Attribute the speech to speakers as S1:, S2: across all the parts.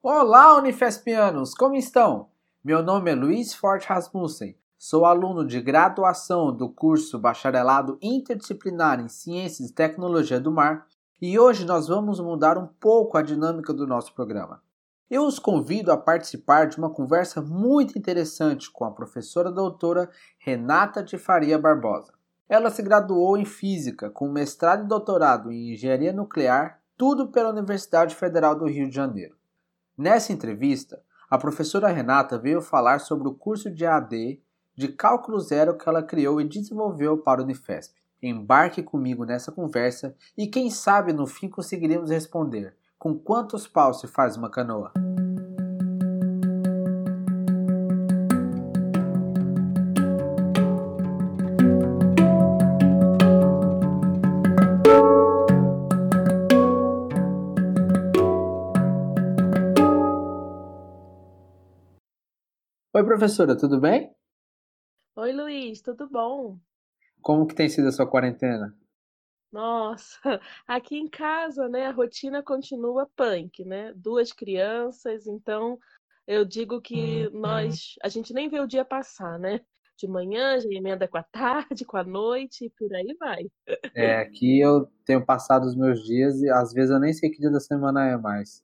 S1: Olá, Unifespianos, como estão? Meu nome é Luiz Forte Rasmussen, sou aluno de graduação do curso Bacharelado Interdisciplinar em Ciências e Tecnologia do Mar e hoje nós vamos mudar um pouco a dinâmica do nosso programa. Eu os convido a participar de uma conversa muito interessante com a professora doutora Renata de Faria Barbosa. Ela se graduou em Física com mestrado e doutorado em Engenharia Nuclear, tudo pela Universidade Federal do Rio de Janeiro. Nessa entrevista, a professora Renata veio falar sobre o curso de AD de Cálculo Zero que ela criou e desenvolveu para o Unifesp. Embarque comigo nessa conversa e quem sabe no fim conseguiremos responder com quantos paus se faz uma canoa. Professora, tudo bem?
S2: Oi, Luiz, tudo bom?
S1: Como que tem sido a sua quarentena?
S2: Nossa, aqui em casa, né, a rotina continua punk, né? Duas crianças, então eu digo que nós, a gente nem vê o dia passar, né? De manhã, já emenda com a tarde, com a noite e por aí vai.
S1: É, aqui eu tenho passado os meus dias e às vezes eu nem sei que dia da semana é mais.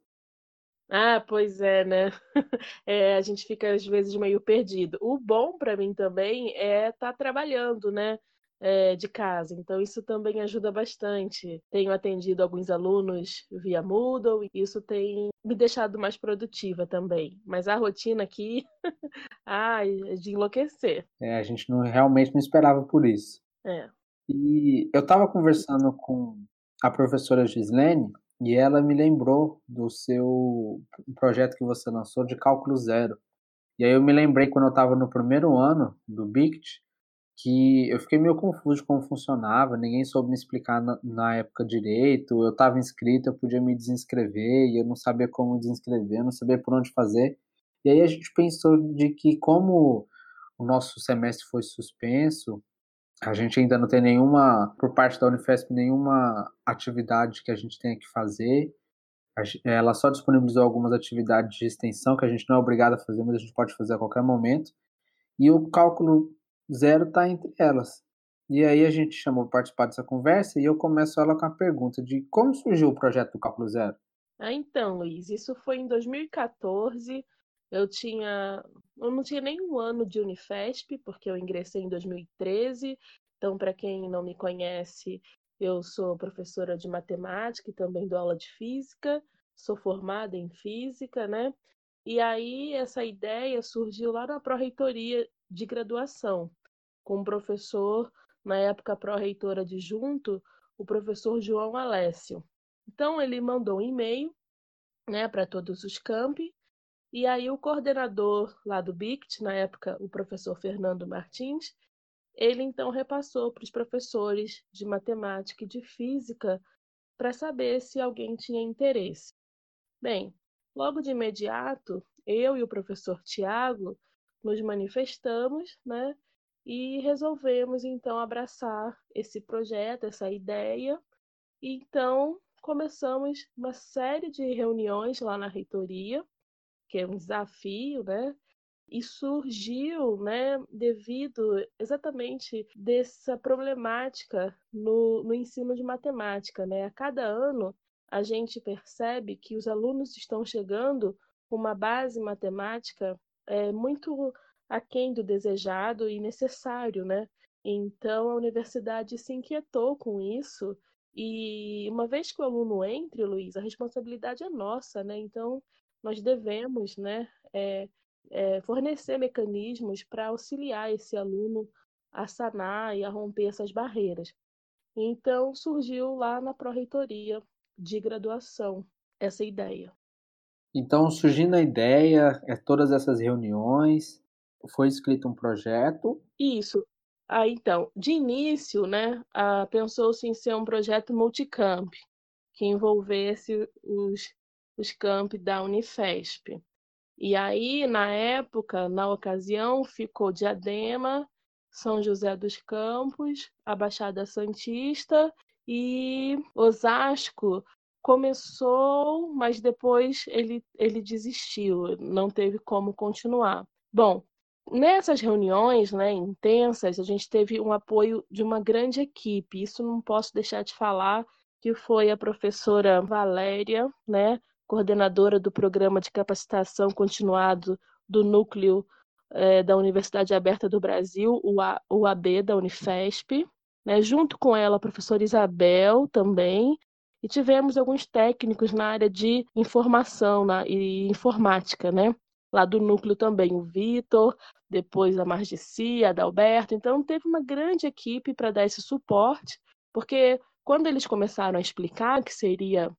S2: Ah, pois é, né? É, a gente fica às vezes meio perdido. O bom para mim também é estar tá trabalhando, né? É, de casa. Então, isso também ajuda bastante. Tenho atendido alguns alunos via Moodle, e isso tem me deixado mais produtiva também. Mas a rotina aqui, ai, é de enlouquecer.
S1: É, a gente não, realmente não esperava por isso.
S2: É.
S1: E eu estava conversando com a professora Gislene, e ela me lembrou do seu projeto que você lançou de cálculo zero. E aí eu me lembrei quando eu estava no primeiro ano do BICT, que eu fiquei meio confuso de como funcionava, ninguém soube me explicar na, na época direito, eu estava inscrito, eu podia me desinscrever, e eu não sabia como desinscrever, eu não sabia por onde fazer. E aí a gente pensou de que como o nosso semestre foi suspenso, a gente ainda não tem nenhuma, por parte da Unifesp, nenhuma atividade que a gente tenha que fazer. Ela só disponibilizou algumas atividades de extensão que a gente não é obrigado a fazer, mas a gente pode fazer a qualquer momento. E o cálculo zero está entre elas. E aí a gente chamou para participar dessa conversa e eu começo ela com a pergunta de como surgiu o projeto do cálculo zero?
S2: Ah, então, Luiz, isso foi em 2014. Eu tinha eu não tinha nem um ano de Unifesp, porque eu ingressei em 2013. Então, para quem não me conhece, eu sou professora de matemática e também dou aula de física. Sou formada em física, né? E aí essa ideia surgiu lá na pró-reitoria de graduação, com o professor, na época pró-reitora adjunto, o professor João Alessio. Então ele mandou um e-mail, né, para todos os campi e aí o coordenador lá do BICT, na época o professor Fernando Martins, ele então repassou para os professores de matemática e de física para saber se alguém tinha interesse. Bem, logo de imediato, eu e o professor Tiago nos manifestamos, né? E resolvemos então abraçar esse projeto, essa ideia. E, então começamos uma série de reuniões lá na reitoria que é um desafio, né? E surgiu, né, devido exatamente dessa problemática no, no ensino de matemática, né? A cada ano a gente percebe que os alunos estão chegando com uma base matemática é, muito aquém do desejado e necessário, né? Então a universidade se inquietou com isso e uma vez que o aluno entre, Luiz, a responsabilidade é nossa, né? Então nós devemos né, é, é, fornecer mecanismos para auxiliar esse aluno a sanar e a romper essas barreiras. Então surgiu lá na pró-reitoria de graduação essa ideia.
S1: Então, surgindo a ideia, é todas essas reuniões, foi escrito um projeto?
S2: Isso. Ah, então, de início, né, ah, pensou-se em ser um projeto multicamp, que envolvesse os os campi da Unifesp. E aí, na época, na ocasião, ficou Diadema, São José dos Campos, a Baixada Santista e Osasco começou, mas depois ele, ele desistiu, não teve como continuar. Bom, nessas reuniões né, intensas, a gente teve um apoio de uma grande equipe. Isso não posso deixar de falar, que foi a professora Valéria, né, coordenadora do programa de capacitação continuado do núcleo é, da Universidade Aberta do Brasil, o UAB da Unifesp, né, junto com ela a professora Isabel também, e tivemos alguns técnicos na área de informação na, e informática, né? Lá do núcleo também, o Vitor, depois a Margicia, a Adalberto. Então, teve uma grande equipe para dar esse suporte, porque quando eles começaram a explicar que seria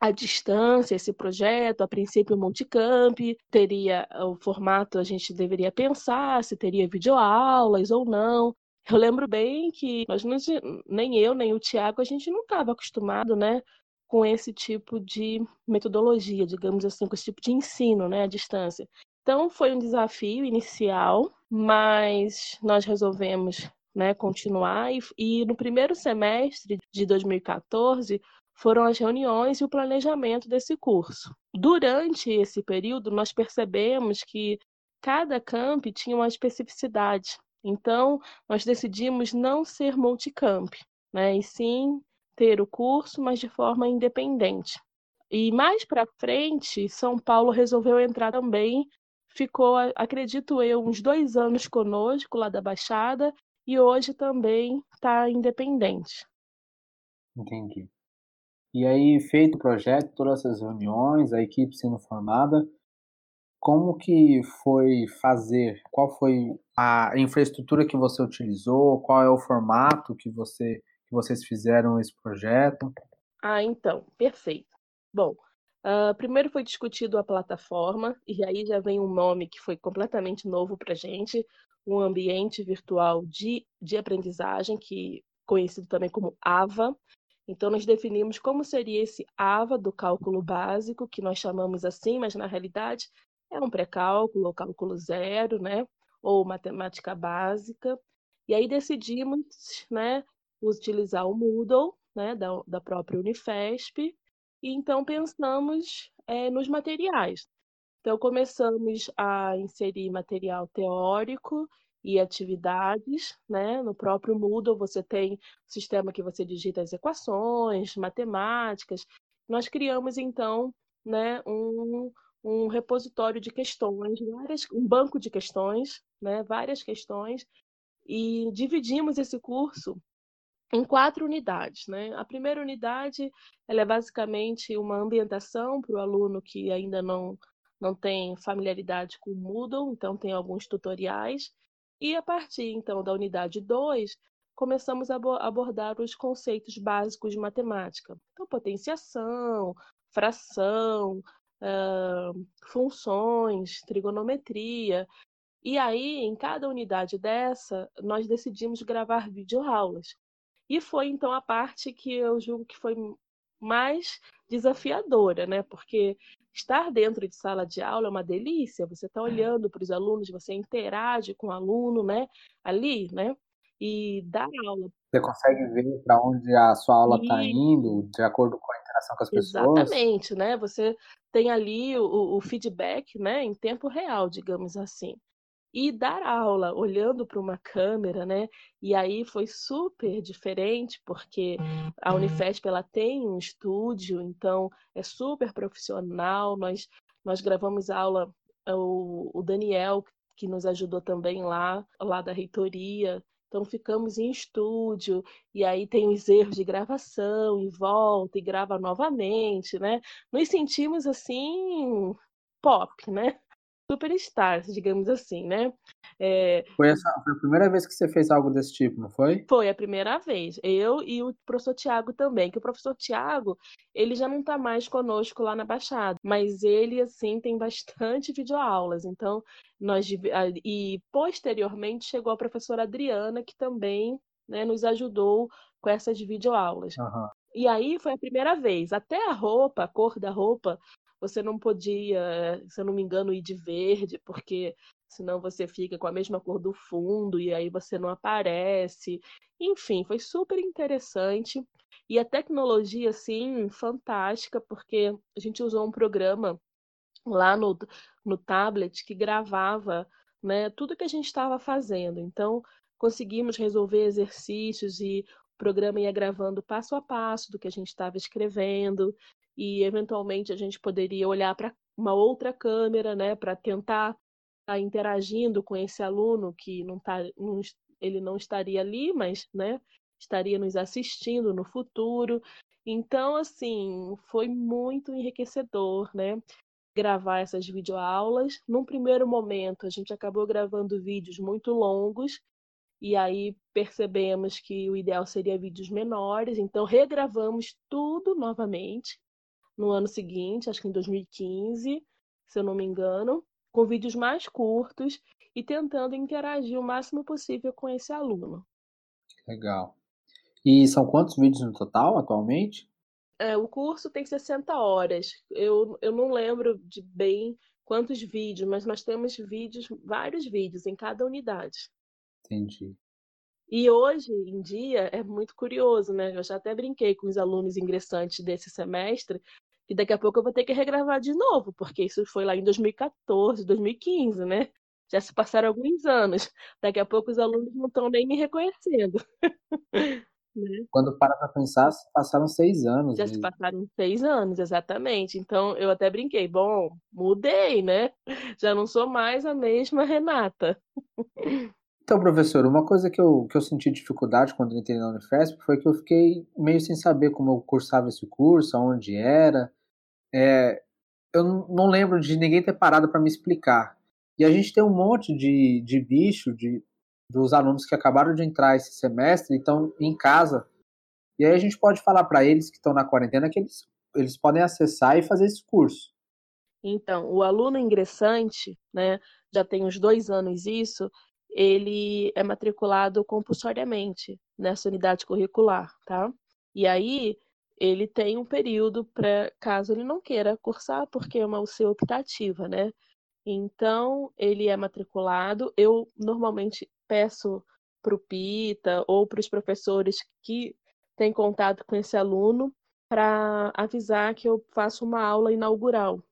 S2: a distância, esse projeto, a princípio multicamp, teria o formato, a gente deveria pensar se teria videoaulas ou não. Eu lembro bem que nós nem eu, nem o Tiago, a gente não estava acostumado, né, com esse tipo de metodologia, digamos assim, com esse tipo de ensino, né, à distância. Então foi um desafio inicial, mas nós resolvemos, né, continuar e, e no primeiro semestre de 2014 foram as reuniões e o planejamento desse curso. Durante esse período, nós percebemos que cada camp tinha uma especificidade. Então, nós decidimos não ser multicamp, né? E sim ter o curso, mas de forma independente. E mais para frente, São Paulo resolveu entrar também. Ficou, acredito eu, uns dois anos conosco lá da Baixada e hoje também está independente.
S1: Entendi. E aí, feito o projeto, todas essas reuniões, a equipe sendo formada, como que foi fazer? Qual foi a infraestrutura que você utilizou? Qual é o formato que você que vocês fizeram esse projeto?
S2: Ah, então, perfeito. Bom, uh, primeiro foi discutido a plataforma e aí já vem um nome que foi completamente novo para gente, um ambiente virtual de, de aprendizagem que conhecido também como AVA. Então, nós definimos como seria esse AVA do cálculo básico, que nós chamamos assim, mas na realidade é um pré-cálculo, ou cálculo zero, né? Ou matemática básica. E aí decidimos, né, utilizar o Moodle, né, da, da própria Unifesp, e então pensamos é, nos materiais. Então começamos a inserir material teórico e atividades, né? No próprio Moodle você tem sistema que você digita as equações, matemáticas. Nós criamos então, né, um, um repositório de questões, várias, um banco de questões, né, várias questões, e dividimos esse curso em quatro unidades. Né? A primeira unidade ela é basicamente uma ambientação para o aluno que ainda não, não tem familiaridade com o Moodle, então tem alguns tutoriais. E a partir então da unidade 2, começamos a abordar os conceitos básicos de matemática. Então, potenciação, fração, uh, funções, trigonometria. E aí, em cada unidade dessa, nós decidimos gravar videoaulas. E foi então a parte que eu julgo que foi mais desafiadora, né? Porque estar dentro de sala de aula é uma delícia, você está olhando para os alunos, você interage com o aluno, né? Ali, né? E dar aula.
S1: Você consegue ver para onde a sua aula está indo, de acordo com a interação com as
S2: pessoas? Exatamente, né? Você tem ali o, o feedback, né? Em tempo real, digamos assim e dar aula olhando para uma câmera, né? E aí foi super diferente porque a Unifesp ela tem um estúdio, então é super profissional. Nós nós gravamos aula o, o Daniel que nos ajudou também lá lá da reitoria. Então ficamos em estúdio e aí tem os erros de gravação e volta e grava novamente, né? Nos sentimos assim pop, né? Superstars, digamos assim, né?
S1: É... Foi, essa, foi a primeira vez que você fez algo desse tipo, não foi?
S2: Foi a primeira vez. Eu e o professor Tiago também, que o professor Tiago, ele já não está mais conosco lá na Baixada, mas ele, assim, tem bastante videoaulas. Então, nós... E, posteriormente, chegou a professora Adriana, que também né, nos ajudou com essas videoaulas. Uhum. E aí foi a primeira vez. Até a roupa, a cor da roupa, você não podia, se eu não me engano, ir de verde, porque senão você fica com a mesma cor do fundo e aí você não aparece. Enfim, foi super interessante. E a tecnologia, assim, fantástica, porque a gente usou um programa lá no, no tablet que gravava né, tudo que a gente estava fazendo. Então, conseguimos resolver exercícios e o programa ia gravando passo a passo do que a gente estava escrevendo e eventualmente a gente poderia olhar para uma outra câmera, né, para tentar estar tá interagindo com esse aluno que não tá, não, ele não estaria ali, mas, né, estaria nos assistindo no futuro. Então, assim, foi muito enriquecedor, né? Gravar essas videoaulas. Num primeiro momento, a gente acabou gravando vídeos muito longos, e aí percebemos que o ideal seria vídeos menores, então regravamos tudo novamente no ano seguinte, acho que em 2015, se eu não me engano, com vídeos mais curtos e tentando interagir o máximo possível com esse aluno.
S1: Legal. E são quantos vídeos no total atualmente?
S2: É, o curso tem 60 horas. Eu, eu não lembro de bem quantos vídeos, mas nós temos vídeos, vários vídeos em cada unidade.
S1: Entendi.
S2: E hoje em dia é muito curioso, né? Eu já até brinquei com os alunos ingressantes desse semestre, e daqui a pouco eu vou ter que regravar de novo, porque isso foi lá em 2014, 2015, né? Já se passaram alguns anos. Daqui a pouco os alunos não estão nem me reconhecendo.
S1: Né? Quando para para pensar, se passaram seis anos.
S2: Já se passaram seis anos, exatamente. Então eu até brinquei, bom, mudei, né? Já não sou mais a mesma Renata.
S1: Então, professor, uma coisa que eu, que eu senti dificuldade quando entrei na Unifesp foi que eu fiquei meio sem saber como eu cursava esse curso, aonde era. É, eu não lembro de ninguém ter parado para me explicar. E a gente tem um monte de, de bicho, de, dos alunos que acabaram de entrar esse semestre estão em casa. E aí a gente pode falar para eles que estão na quarentena que eles, eles podem acessar e fazer esse curso.
S2: Então, o aluno ingressante, né, já tem uns dois anos isso, ele é matriculado compulsoriamente nessa unidade curricular, tá? E aí ele tem um período para caso ele não queira cursar, porque é uma UC optativa, né? Então, ele é matriculado. Eu normalmente peço para o PITA ou para os professores que têm contato com esse aluno para avisar que eu faço uma aula inaugural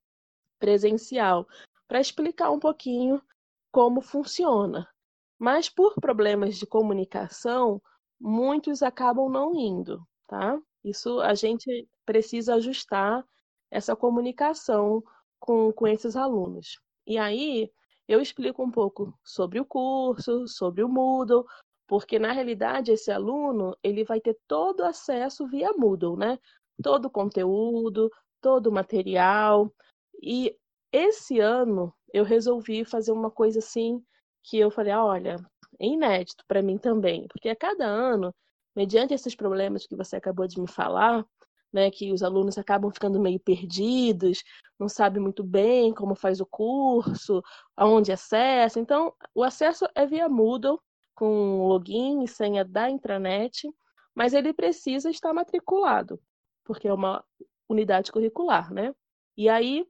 S2: presencial para explicar um pouquinho como funciona. Mas por problemas de comunicação, muitos acabam não indo, tá? Isso a gente precisa ajustar essa comunicação com, com esses alunos. E aí eu explico um pouco sobre o curso, sobre o Moodle, porque na realidade esse aluno ele vai ter todo acesso via Moodle, né? Todo o conteúdo, todo o material. E esse ano eu resolvi fazer uma coisa assim que eu falei, ah, olha, é inédito para mim também, porque a cada ano, mediante esses problemas que você acabou de me falar, né, que os alunos acabam ficando meio perdidos, não sabem muito bem como faz o curso, aonde acessa. Então, o acesso é via Moodle, com login e senha da intranet, mas ele precisa estar matriculado, porque é uma unidade curricular, né? E aí,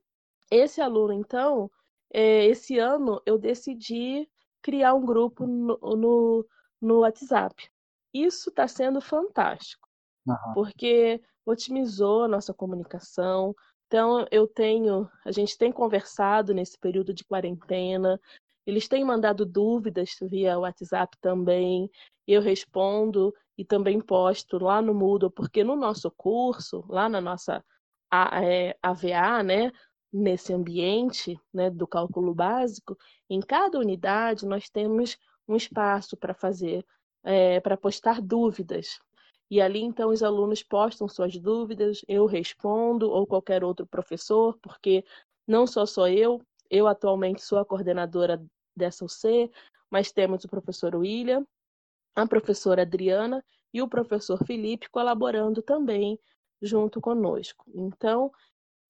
S2: esse aluno, então, é, esse ano eu decidi criar um grupo no, no, no WhatsApp. Isso está sendo fantástico, uhum. porque otimizou a nossa comunicação. Então, eu tenho, a gente tem conversado nesse período de quarentena, eles têm mandado dúvidas via WhatsApp também, eu respondo e também posto lá no Moodle, porque no nosso curso, lá na nossa AVA, é, né, nesse ambiente né, do cálculo básico, em cada unidade nós temos um espaço para fazer, é, para postar dúvidas. E ali, então, os alunos postam suas dúvidas, eu respondo, ou qualquer outro professor, porque não sou só eu, eu atualmente sou a coordenadora dessa UC, mas temos o professor William, a professora Adriana e o professor Felipe colaborando também junto conosco. Então,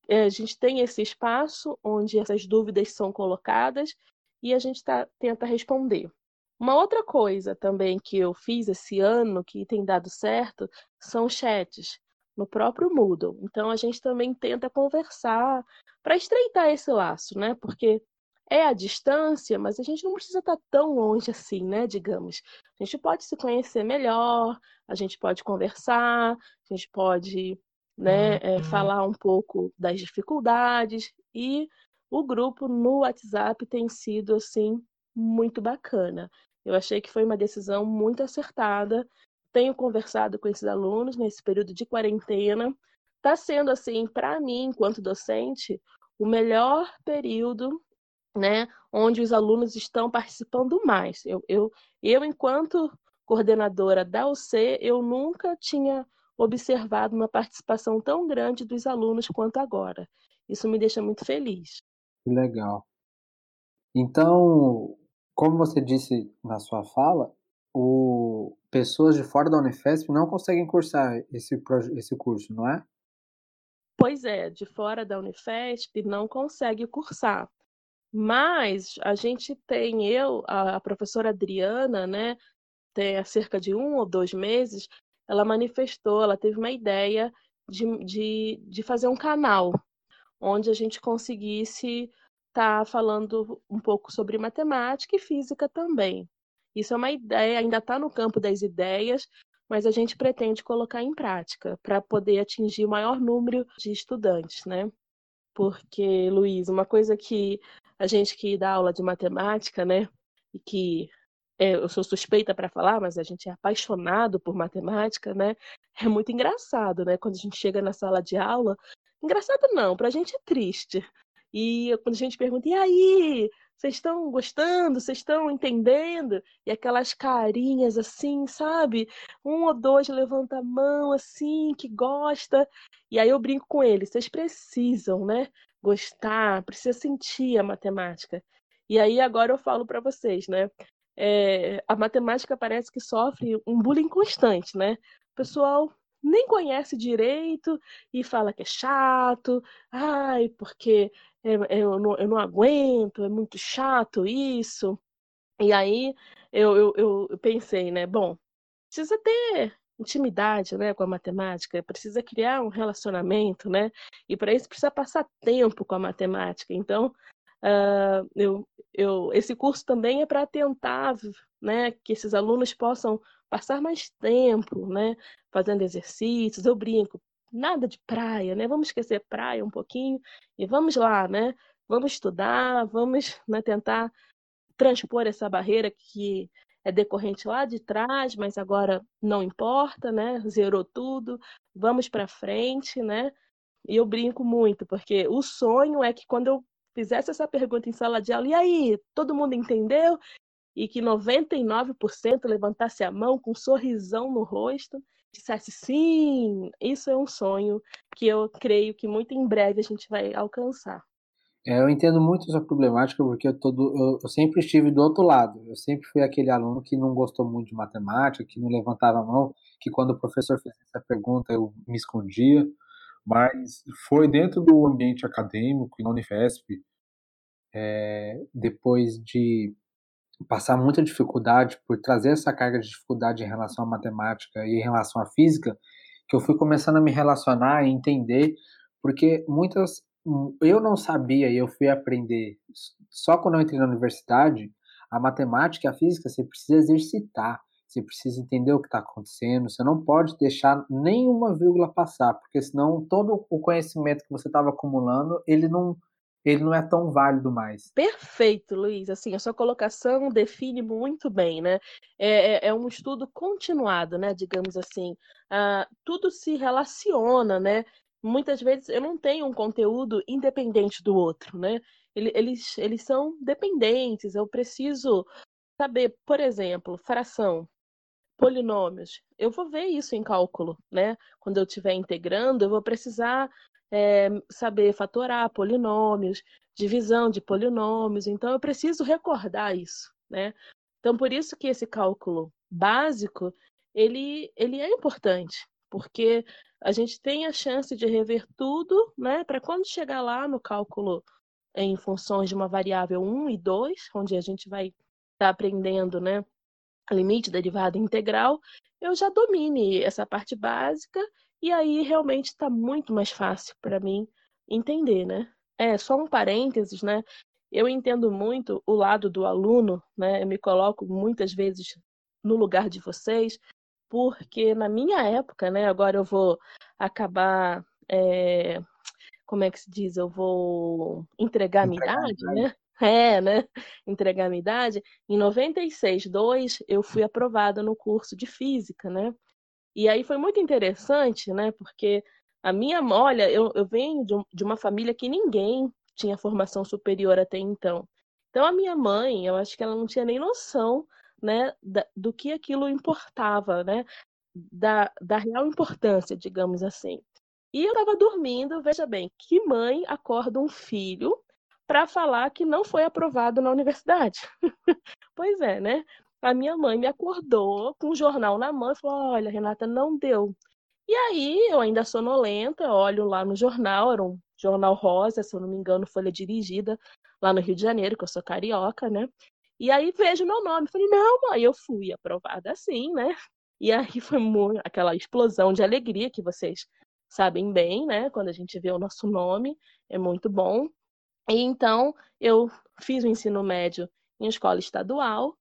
S2: é, a gente tem esse espaço onde essas dúvidas são colocadas e a gente tá, tenta responder. Uma outra coisa também que eu fiz esse ano, que tem dado certo, são chats no próprio Moodle. Então a gente também tenta conversar para estreitar esse laço, né? Porque é a distância, mas a gente não precisa estar tão longe assim, né? Digamos. A gente pode se conhecer melhor, a gente pode conversar, a gente pode né, é, falar um pouco das dificuldades e o grupo no WhatsApp tem sido assim muito bacana. Eu achei que foi uma decisão muito acertada. Tenho conversado com esses alunos nesse período de quarentena. Está sendo assim, para mim, enquanto docente, o melhor período né, onde os alunos estão participando mais. Eu, eu, eu enquanto coordenadora da UC, eu nunca tinha observado uma participação tão grande dos alunos quanto agora. Isso me deixa muito feliz.
S1: Legal. Então, como você disse na sua fala, o... pessoas de fora da Unifesp não conseguem cursar esse, esse curso, não é?
S2: Pois é, de fora da Unifesp não consegue cursar. Mas a gente tem, eu, a, professora Adriana, né, tem há cerca de um ou dois meses, ela manifestou, ela teve uma ideia de, de, de fazer um canal onde a gente conseguisse tá falando um pouco sobre matemática e física também. Isso é uma ideia, ainda está no campo das ideias, mas a gente pretende colocar em prática para poder atingir o maior número de estudantes, né? Porque, Luiz, uma coisa que a gente que dá aula de matemática, né? E que é, eu sou suspeita para falar, mas a gente é apaixonado por matemática, né? É muito engraçado, né? Quando a gente chega na sala de aula, engraçado não, para a gente é triste. E quando a gente pergunta, e aí, vocês estão gostando? Vocês estão entendendo? E aquelas carinhas assim, sabe? Um ou dois levanta a mão assim, que gosta. E aí eu brinco com eles, vocês precisam, né? Gostar, precisa sentir a matemática. E aí agora eu falo para vocês, né? É, a matemática parece que sofre um bullying constante, né? O pessoal nem conhece direito e fala que é chato, ai, porque eu, não, eu não aguento, é muito chato isso. E aí eu, eu, eu pensei, né? Bom, precisa ter intimidade né, com a matemática, precisa criar um relacionamento, né? E para isso precisa passar tempo com a matemática. Então, uh, eu, eu, esse curso também é para tentar né, que esses alunos possam passar mais tempo né, fazendo exercícios. Eu brinco, nada de praia, né? Vamos esquecer praia um pouquinho e vamos lá, né? Vamos estudar, vamos né, tentar transpor essa barreira que é decorrente lá de trás, mas agora não importa, né? Zerou tudo, vamos para frente, né? E eu brinco muito, porque o sonho é que quando eu fizesse essa pergunta em sala de aula, e aí, todo mundo entendeu? E que 99% levantasse a mão com um sorrisão no rosto dissesse sim, isso é um sonho que eu creio que muito em breve a gente vai alcançar.
S1: É, eu entendo muito essa problemática porque eu, todo, eu, eu, sempre estive do outro lado. Eu sempre fui aquele aluno que não gostou muito de matemática, que não levantava a mão, que quando o professor fez essa pergunta eu me escondia. Mas foi dentro do ambiente acadêmico, na Unifesp, é, depois de passar muita dificuldade, por trazer essa carga de dificuldade em relação à matemática e em relação à física, que eu fui começando a me relacionar e entender, porque muitas eu não sabia e eu fui aprender só quando eu entrei na universidade, a matemática e a física você precisa exercitar, você precisa entender o que está acontecendo, você não pode deixar nenhuma vírgula passar, porque senão todo o conhecimento que você estava acumulando, ele não ele não é tão válido mais.
S2: Perfeito, Luiz. Assim, a sua colocação define muito bem, né? É, é, é um estudo continuado, né? Digamos assim. Uh, tudo se relaciona, né? Muitas vezes eu não tenho um conteúdo independente do outro, né? Eles, eles são dependentes. Eu preciso saber, por exemplo, fração, polinômios. Eu vou ver isso em cálculo, né? Quando eu estiver integrando, eu vou precisar é, saber fatorar polinômios, divisão de polinômios. Então, eu preciso recordar isso, né? Então, por isso que esse cálculo básico, ele, ele é importante, porque a gente tem a chance de rever tudo, né? Para quando chegar lá no cálculo em funções de uma variável 1 e 2, onde a gente vai estar tá aprendendo, né? Limite, derivada integral, eu já domine essa parte básica e aí realmente está muito mais fácil para mim entender, né? É, só um parênteses, né? eu entendo muito o lado do aluno, né? Eu me coloco muitas vezes no lugar de vocês, porque na minha época, né? Agora eu vou acabar, é, como é que se diz? Eu vou entregar a minha idade, né? É, né? Entregar a minha idade. Em 96, 2, eu fui aprovada no curso de física, né? E aí foi muito interessante, né? Porque a minha, olha, eu, eu venho de, de uma família que ninguém tinha formação superior até então. Então a minha mãe, eu acho que ela não tinha nem noção, né, da, do que aquilo importava, né, da, da real importância, digamos assim. E eu estava dormindo, veja bem, que mãe acorda um filho para falar que não foi aprovado na universidade? pois é, né? A minha mãe me acordou com um jornal na mão e falou: Olha, Renata, não deu. E aí, eu ainda sonolenta, olho lá no jornal, era um jornal rosa, se eu não me engano, folha dirigida, lá no Rio de Janeiro, que eu sou carioca, né? E aí vejo meu nome. Falei, não, mãe, eu fui aprovada assim, né? E aí foi muito, aquela explosão de alegria que vocês sabem bem, né? Quando a gente vê o nosso nome, é muito bom. E então eu fiz o ensino médio em escola estadual.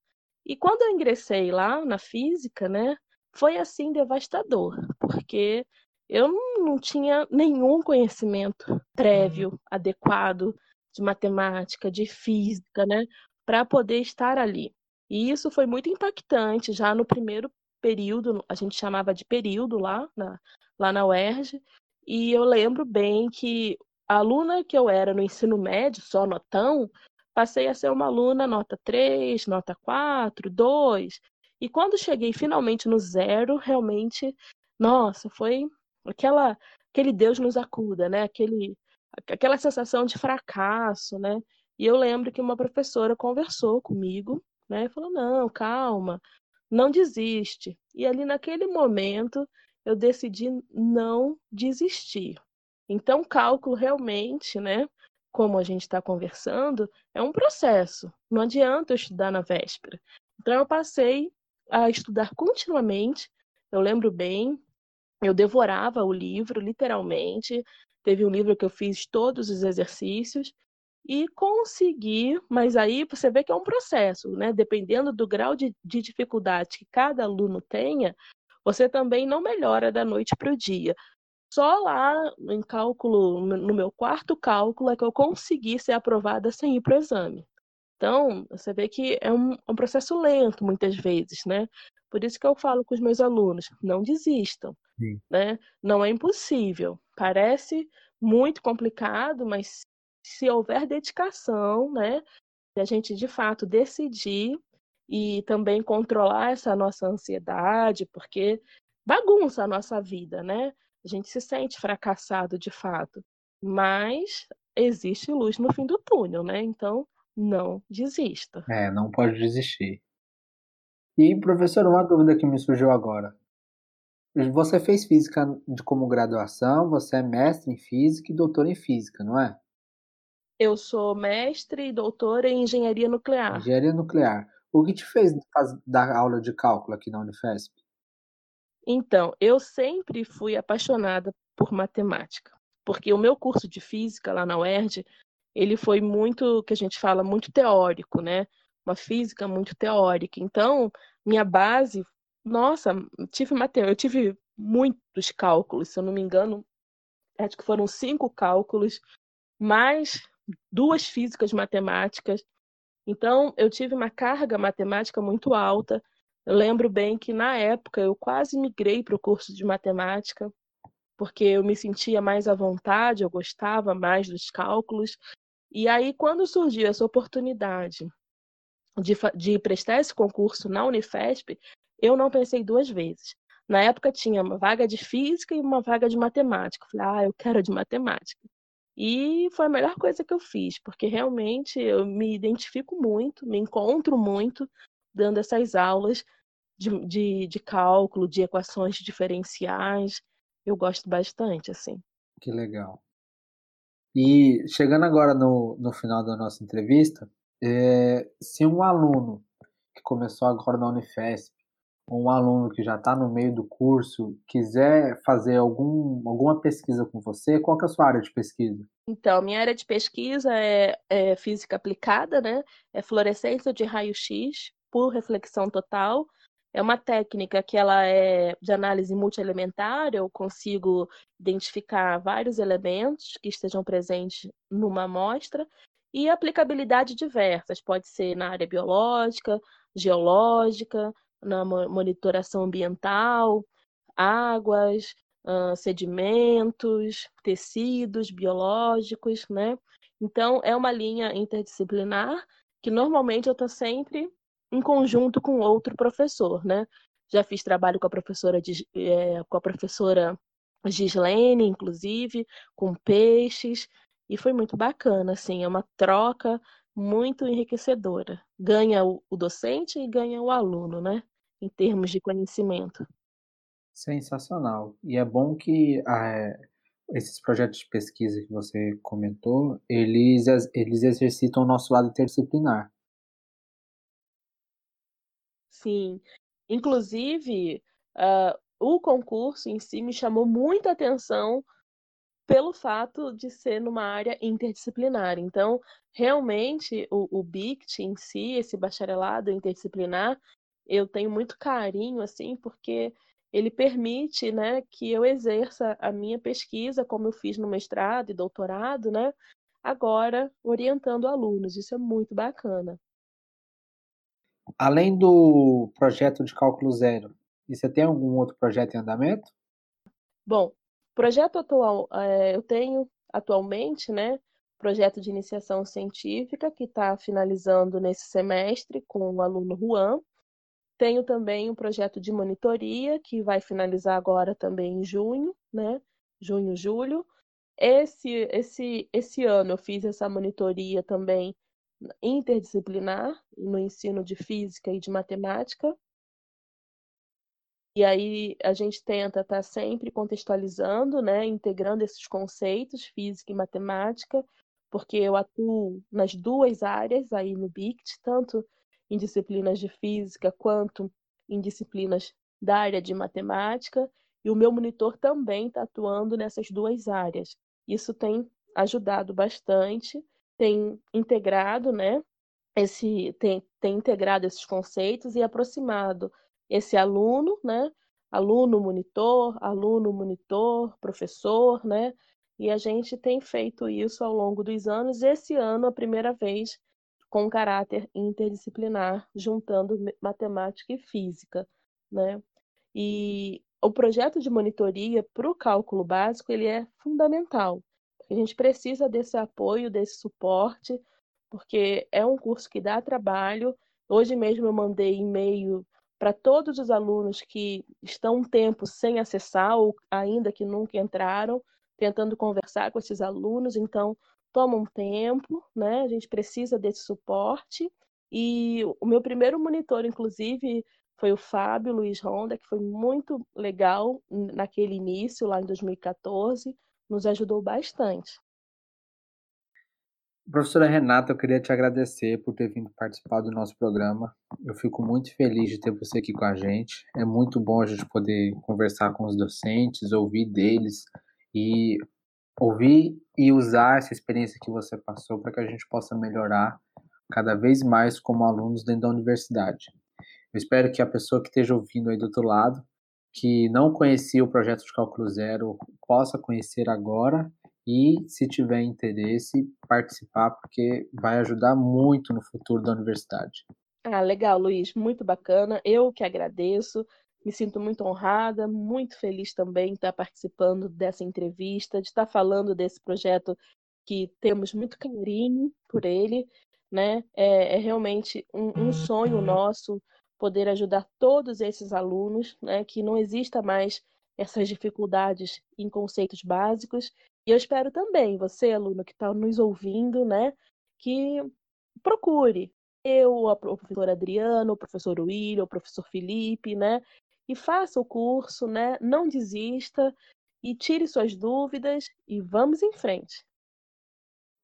S2: E quando eu ingressei lá na física, né? Foi assim devastador, porque eu não tinha nenhum conhecimento prévio, adequado de matemática, de física, né, para poder estar ali. E isso foi muito impactante já no primeiro período, a gente chamava de período lá na, lá na UERJ, e eu lembro bem que a aluna que eu era no ensino médio, só notão, passei a ser uma aluna nota 3, nota 4, 2, e quando cheguei finalmente no zero, realmente, nossa, foi aquela aquele Deus nos acuda, né? Aquele aquela sensação de fracasso, né? E eu lembro que uma professora conversou comigo, né? Falou: "Não, calma, não desiste". E ali naquele momento eu decidi não desistir. Então, cálculo realmente, né? Como a gente está conversando, é um processo. Não adianta eu estudar na véspera. Então, eu passei a estudar continuamente. Eu lembro bem, eu devorava o livro, literalmente. Teve um livro que eu fiz todos os exercícios e consegui, mas aí você vê que é um processo, né? Dependendo do grau de, de dificuldade que cada aluno tenha, você também não melhora da noite para o dia. Só lá em cálculo, no meu quarto cálculo, é que eu consegui ser aprovada sem ir para o exame. Então, você vê que é um, um processo lento, muitas vezes, né? Por isso que eu falo com os meus alunos, não desistam, Sim. né? Não é impossível. Parece muito complicado, mas se houver dedicação, né? Se a gente de fato decidir e também controlar essa nossa ansiedade, porque bagunça a nossa vida, né? A gente se sente fracassado de fato, mas existe luz no fim do túnel, né? Então, não desista.
S1: É, não pode desistir. E, professor, uma dúvida que me surgiu agora. Você fez física de como graduação, você é mestre em física e doutor em física, não é?
S2: Eu sou mestre e doutora em engenharia nuclear.
S1: Engenharia nuclear. O que te fez dar aula de cálculo aqui na Unifesp?
S2: Então, eu sempre fui apaixonada por matemática, porque o meu curso de física lá na UERJ, ele foi muito, que a gente fala, muito teórico, né? uma física muito teórica. Então, minha base, nossa, tive eu tive muitos cálculos, se eu não me engano, acho que foram cinco cálculos, mais duas físicas matemáticas. Então, eu tive uma carga matemática muito alta. Eu lembro bem que, na época, eu quase migrei para o curso de matemática, porque eu me sentia mais à vontade, eu gostava mais dos cálculos. E aí, quando surgiu essa oportunidade de, de prestar esse concurso na Unifesp, eu não pensei duas vezes. Na época tinha uma vaga de física e uma vaga de matemática. Eu falei, ah, eu quero de matemática. E foi a melhor coisa que eu fiz, porque realmente eu me identifico muito, me encontro muito dando essas aulas de, de, de cálculo, de equações diferenciais. Eu gosto bastante, assim.
S1: Que legal. E chegando agora no, no final da nossa entrevista, é, se um aluno que começou agora na Unifesp, um aluno que já está no meio do curso quiser fazer algum, alguma pesquisa com você, qual é a sua área de pesquisa?
S2: Então, minha área de pesquisa é, é física aplicada, né? É fluorescência de raio-x por reflexão total. É uma técnica que ela é de análise multielementar, eu consigo identificar vários elementos que estejam presentes numa amostra e aplicabilidade diversas, pode ser na área biológica, geológica, na monitoração ambiental, águas, sedimentos, tecidos biológicos, né? Então, é uma linha interdisciplinar que normalmente eu estou sempre em conjunto com outro professor, né? Já fiz trabalho com a professora, é, com a professora Gislene, inclusive, com peixes, e foi muito bacana, assim, é uma troca muito enriquecedora. Ganha o, o docente e ganha o aluno, né? Em termos de conhecimento.
S1: Sensacional. E é bom que é, esses projetos de pesquisa que você comentou, eles, eles exercitam o nosso lado interdisciplinar.
S2: Sim. Inclusive, uh, o concurso em si me chamou muita atenção pelo fato de ser numa área interdisciplinar. Então, realmente, o, o BICT em si, esse bacharelado interdisciplinar, eu tenho muito carinho, assim, porque ele permite, né, que eu exerça a minha pesquisa, como eu fiz no mestrado e doutorado, né, agora orientando alunos. Isso é muito bacana.
S1: Além do projeto de cálculo zero, você tem algum outro projeto em andamento?
S2: Bom, projeto atual, é, eu tenho atualmente, né, projeto de iniciação científica que está finalizando nesse semestre com o aluno Juan. Tenho também um projeto de monitoria que vai finalizar agora também em junho, né, junho, julho. Esse, esse, esse ano eu fiz essa monitoria também interdisciplinar no ensino de física e de matemática. E aí a gente tenta estar tá sempre contextualizando, né, integrando esses conceitos, física e matemática, porque eu atuo nas duas áreas aí no BICT, tanto em disciplinas de física quanto em disciplinas da área de matemática, e o meu monitor também está atuando nessas duas áreas. Isso tem ajudado bastante, tem integrado, né, esse tem, tem integrado esses conceitos e aproximado esse aluno, né? Aluno monitor, aluno monitor, professor, né? E a gente tem feito isso ao longo dos anos. Esse ano, a primeira vez, com caráter interdisciplinar, juntando matemática e física, né? E o projeto de monitoria para o cálculo básico ele é fundamental. A gente precisa desse apoio, desse suporte, porque é um curso que dá trabalho. Hoje mesmo eu mandei e-mail para todos os alunos que estão um tempo sem acessar ou ainda que nunca entraram, tentando conversar com esses alunos. Então, toma um tempo, né? A gente precisa desse suporte. E o meu primeiro monitor, inclusive, foi o Fábio Luiz Ronda, que foi muito legal naquele início, lá em 2014, nos ajudou bastante.
S1: Professora Renata, eu queria te agradecer por ter vindo participar do nosso programa. Eu fico muito feliz de ter você aqui com a gente. É muito bom a gente poder conversar com os docentes, ouvir deles e ouvir e usar essa experiência que você passou para que a gente possa melhorar cada vez mais como alunos dentro da universidade. Eu espero que a pessoa que esteja ouvindo aí do outro lado, que não conhecia o projeto de cálculo zero, possa conhecer agora e, se tiver interesse, participar, porque vai ajudar muito no futuro da universidade.
S2: Ah, legal, Luiz, muito bacana. Eu que agradeço, me sinto muito honrada, muito feliz também de estar participando dessa entrevista, de estar falando desse projeto que temos muito carinho por ele, né? É, é realmente um, um sonho nosso poder ajudar todos esses alunos, né? Que não exista mais essas dificuldades em conceitos básicos e eu espero também, você, aluno que está nos ouvindo, né, que procure eu, a professora Adriana, o professor William, o professor Felipe, né, e faça o curso, né, não desista e tire suas dúvidas e vamos em frente.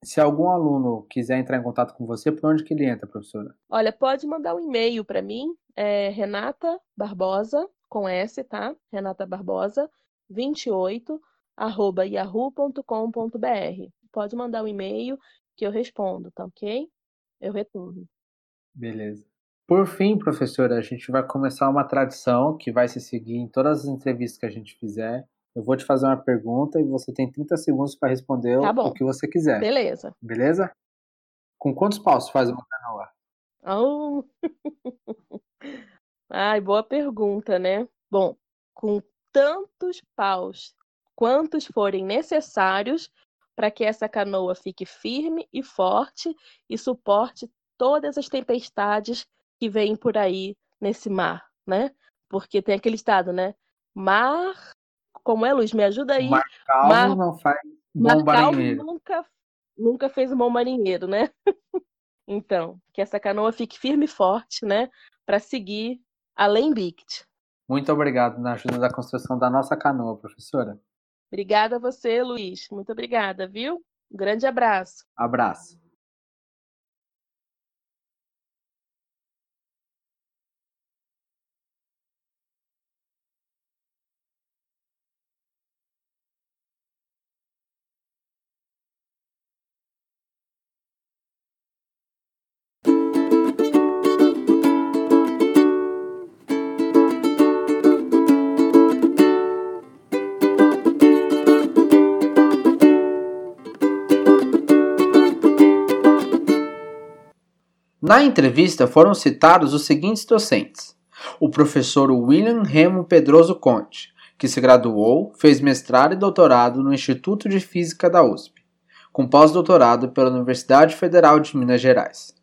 S1: Se algum aluno quiser entrar em contato com você, por onde que ele entra, professora?
S2: Olha, pode mandar um e-mail para mim, é Renata Barbosa, com S, tá? Renata Barbosa, 28, arroba yahoo.com.br. Pode mandar um e-mail que eu respondo, tá ok? Eu retorno.
S1: Beleza. Por fim, professora, a gente vai começar uma tradição que vai se seguir em todas as entrevistas que a gente fizer. Eu vou te fazer uma pergunta e você tem 30 segundos para responder
S2: Tá
S1: o que você quiser.
S2: Beleza.
S1: Beleza? Com quantos paus faz uma canoa?
S2: Oh. Ai, boa pergunta, né? Bom, com tantos paus quantos forem necessários para que essa canoa fique firme e forte e suporte todas as tempestades que vêm por aí nesse mar, né? Porque tem aquele estado, né? Mar, como é, Luiz? Me ajuda aí.
S1: Mar calmo
S2: Mar-
S1: não faz bom marinheiro.
S2: nunca, nunca fez um bom marinheiro, né? Então, que essa canoa fique firme e forte, né? Para seguir além Bict.
S1: Muito obrigado na ajuda da construção da nossa canoa, professora.
S2: Obrigada a você, Luiz. Muito obrigada, viu? Um grande abraço.
S1: Abraço. Na entrevista foram citados os seguintes docentes: o professor William Remo Pedroso Conte, que se graduou, fez mestrado e doutorado no Instituto de Física da USP, com pós-doutorado pela Universidade Federal de Minas Gerais.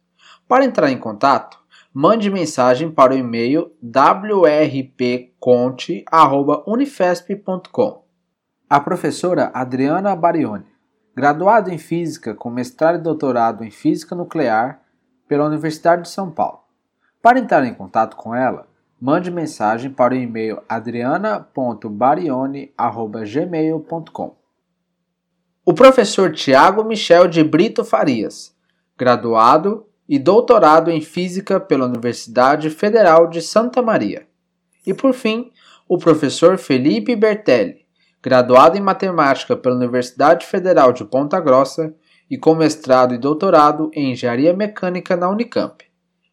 S1: Para entrar em contato, mande mensagem para o e-mail wrpconte.unifesp.com. A professora Adriana Barioni, graduada em Física com mestrado e doutorado em Física Nuclear pela Universidade de São Paulo. Para entrar em contato com ela, mande mensagem para o e-mail adriana.barione.gmail.com. O professor Tiago Michel de Brito Farias, graduado e doutorado em Física pela Universidade Federal de Santa Maria. E por fim, o professor Felipe Bertelli, graduado em Matemática pela Universidade Federal de Ponta Grossa e com mestrado e doutorado em Engenharia Mecânica na Unicamp.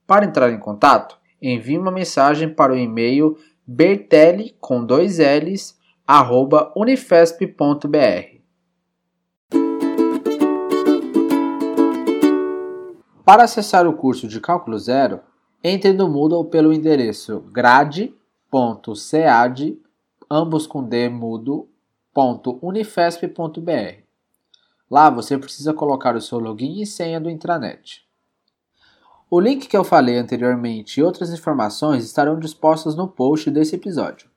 S1: Para entrar em contato, envie uma mensagem para o e-mail bertelli com dois L's arroba unifesp.br. Para acessar o curso de Cálculo Zero, entre no Moodle pelo endereço grade.cad, ambos com D mudo, ponto unifesp.br. Lá você precisa colocar o seu login e senha do intranet. O link que eu falei anteriormente e outras informações estarão dispostas no post desse episódio.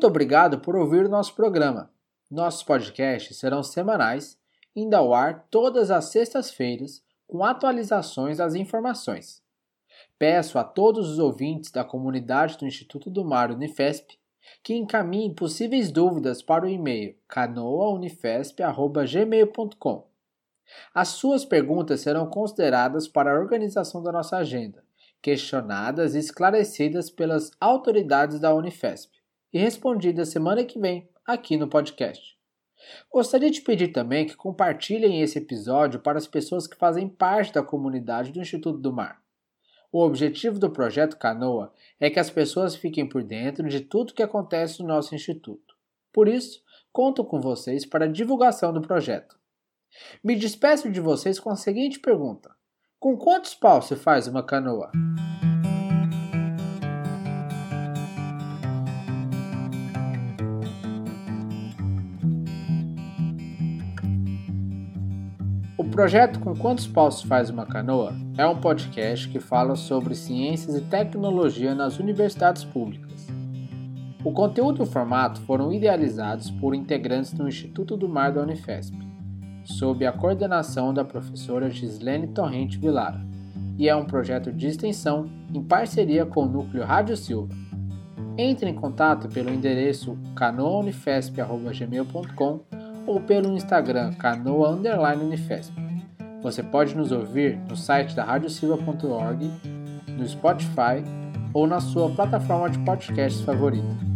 S1: Muito obrigado por ouvir o nosso programa. Nossos podcasts serão semanais, indo ao ar todas as sextas-feiras, com atualizações das informações. Peço a todos os ouvintes da comunidade do Instituto do Mar Unifesp que encaminhem possíveis dúvidas para o e-mail canoaunifesp.gmail.com. As suas perguntas serão consideradas para a organização da nossa agenda, questionadas e esclarecidas pelas autoridades da Unifesp e respondidas semana que vem aqui no podcast. Gostaria de pedir também que compartilhem esse episódio para as pessoas que fazem parte da comunidade do Instituto do Mar. O objetivo do projeto Canoa é que as pessoas fiquem por dentro de tudo que acontece no nosso instituto. Por isso, conto com vocês para a divulgação do projeto. Me despeço de vocês com a seguinte pergunta: Com quantos paus se faz uma canoa? Projeto Com Quantos Paus Faz Uma Canoa é um podcast que fala sobre ciências e tecnologia nas universidades públicas. O conteúdo e o formato foram idealizados por integrantes do Instituto do Mar da Unifesp, sob a coordenação da professora Gislene Torrente Vilara, e é um projeto de extensão em parceria com o Núcleo Rádio Silva. Entre em contato pelo endereço canoaunifesp.gmail.com ou pelo Instagram canoa_unifesp. Você pode nos ouvir no site da radiosilva.org, no Spotify ou na sua plataforma de podcast favorita.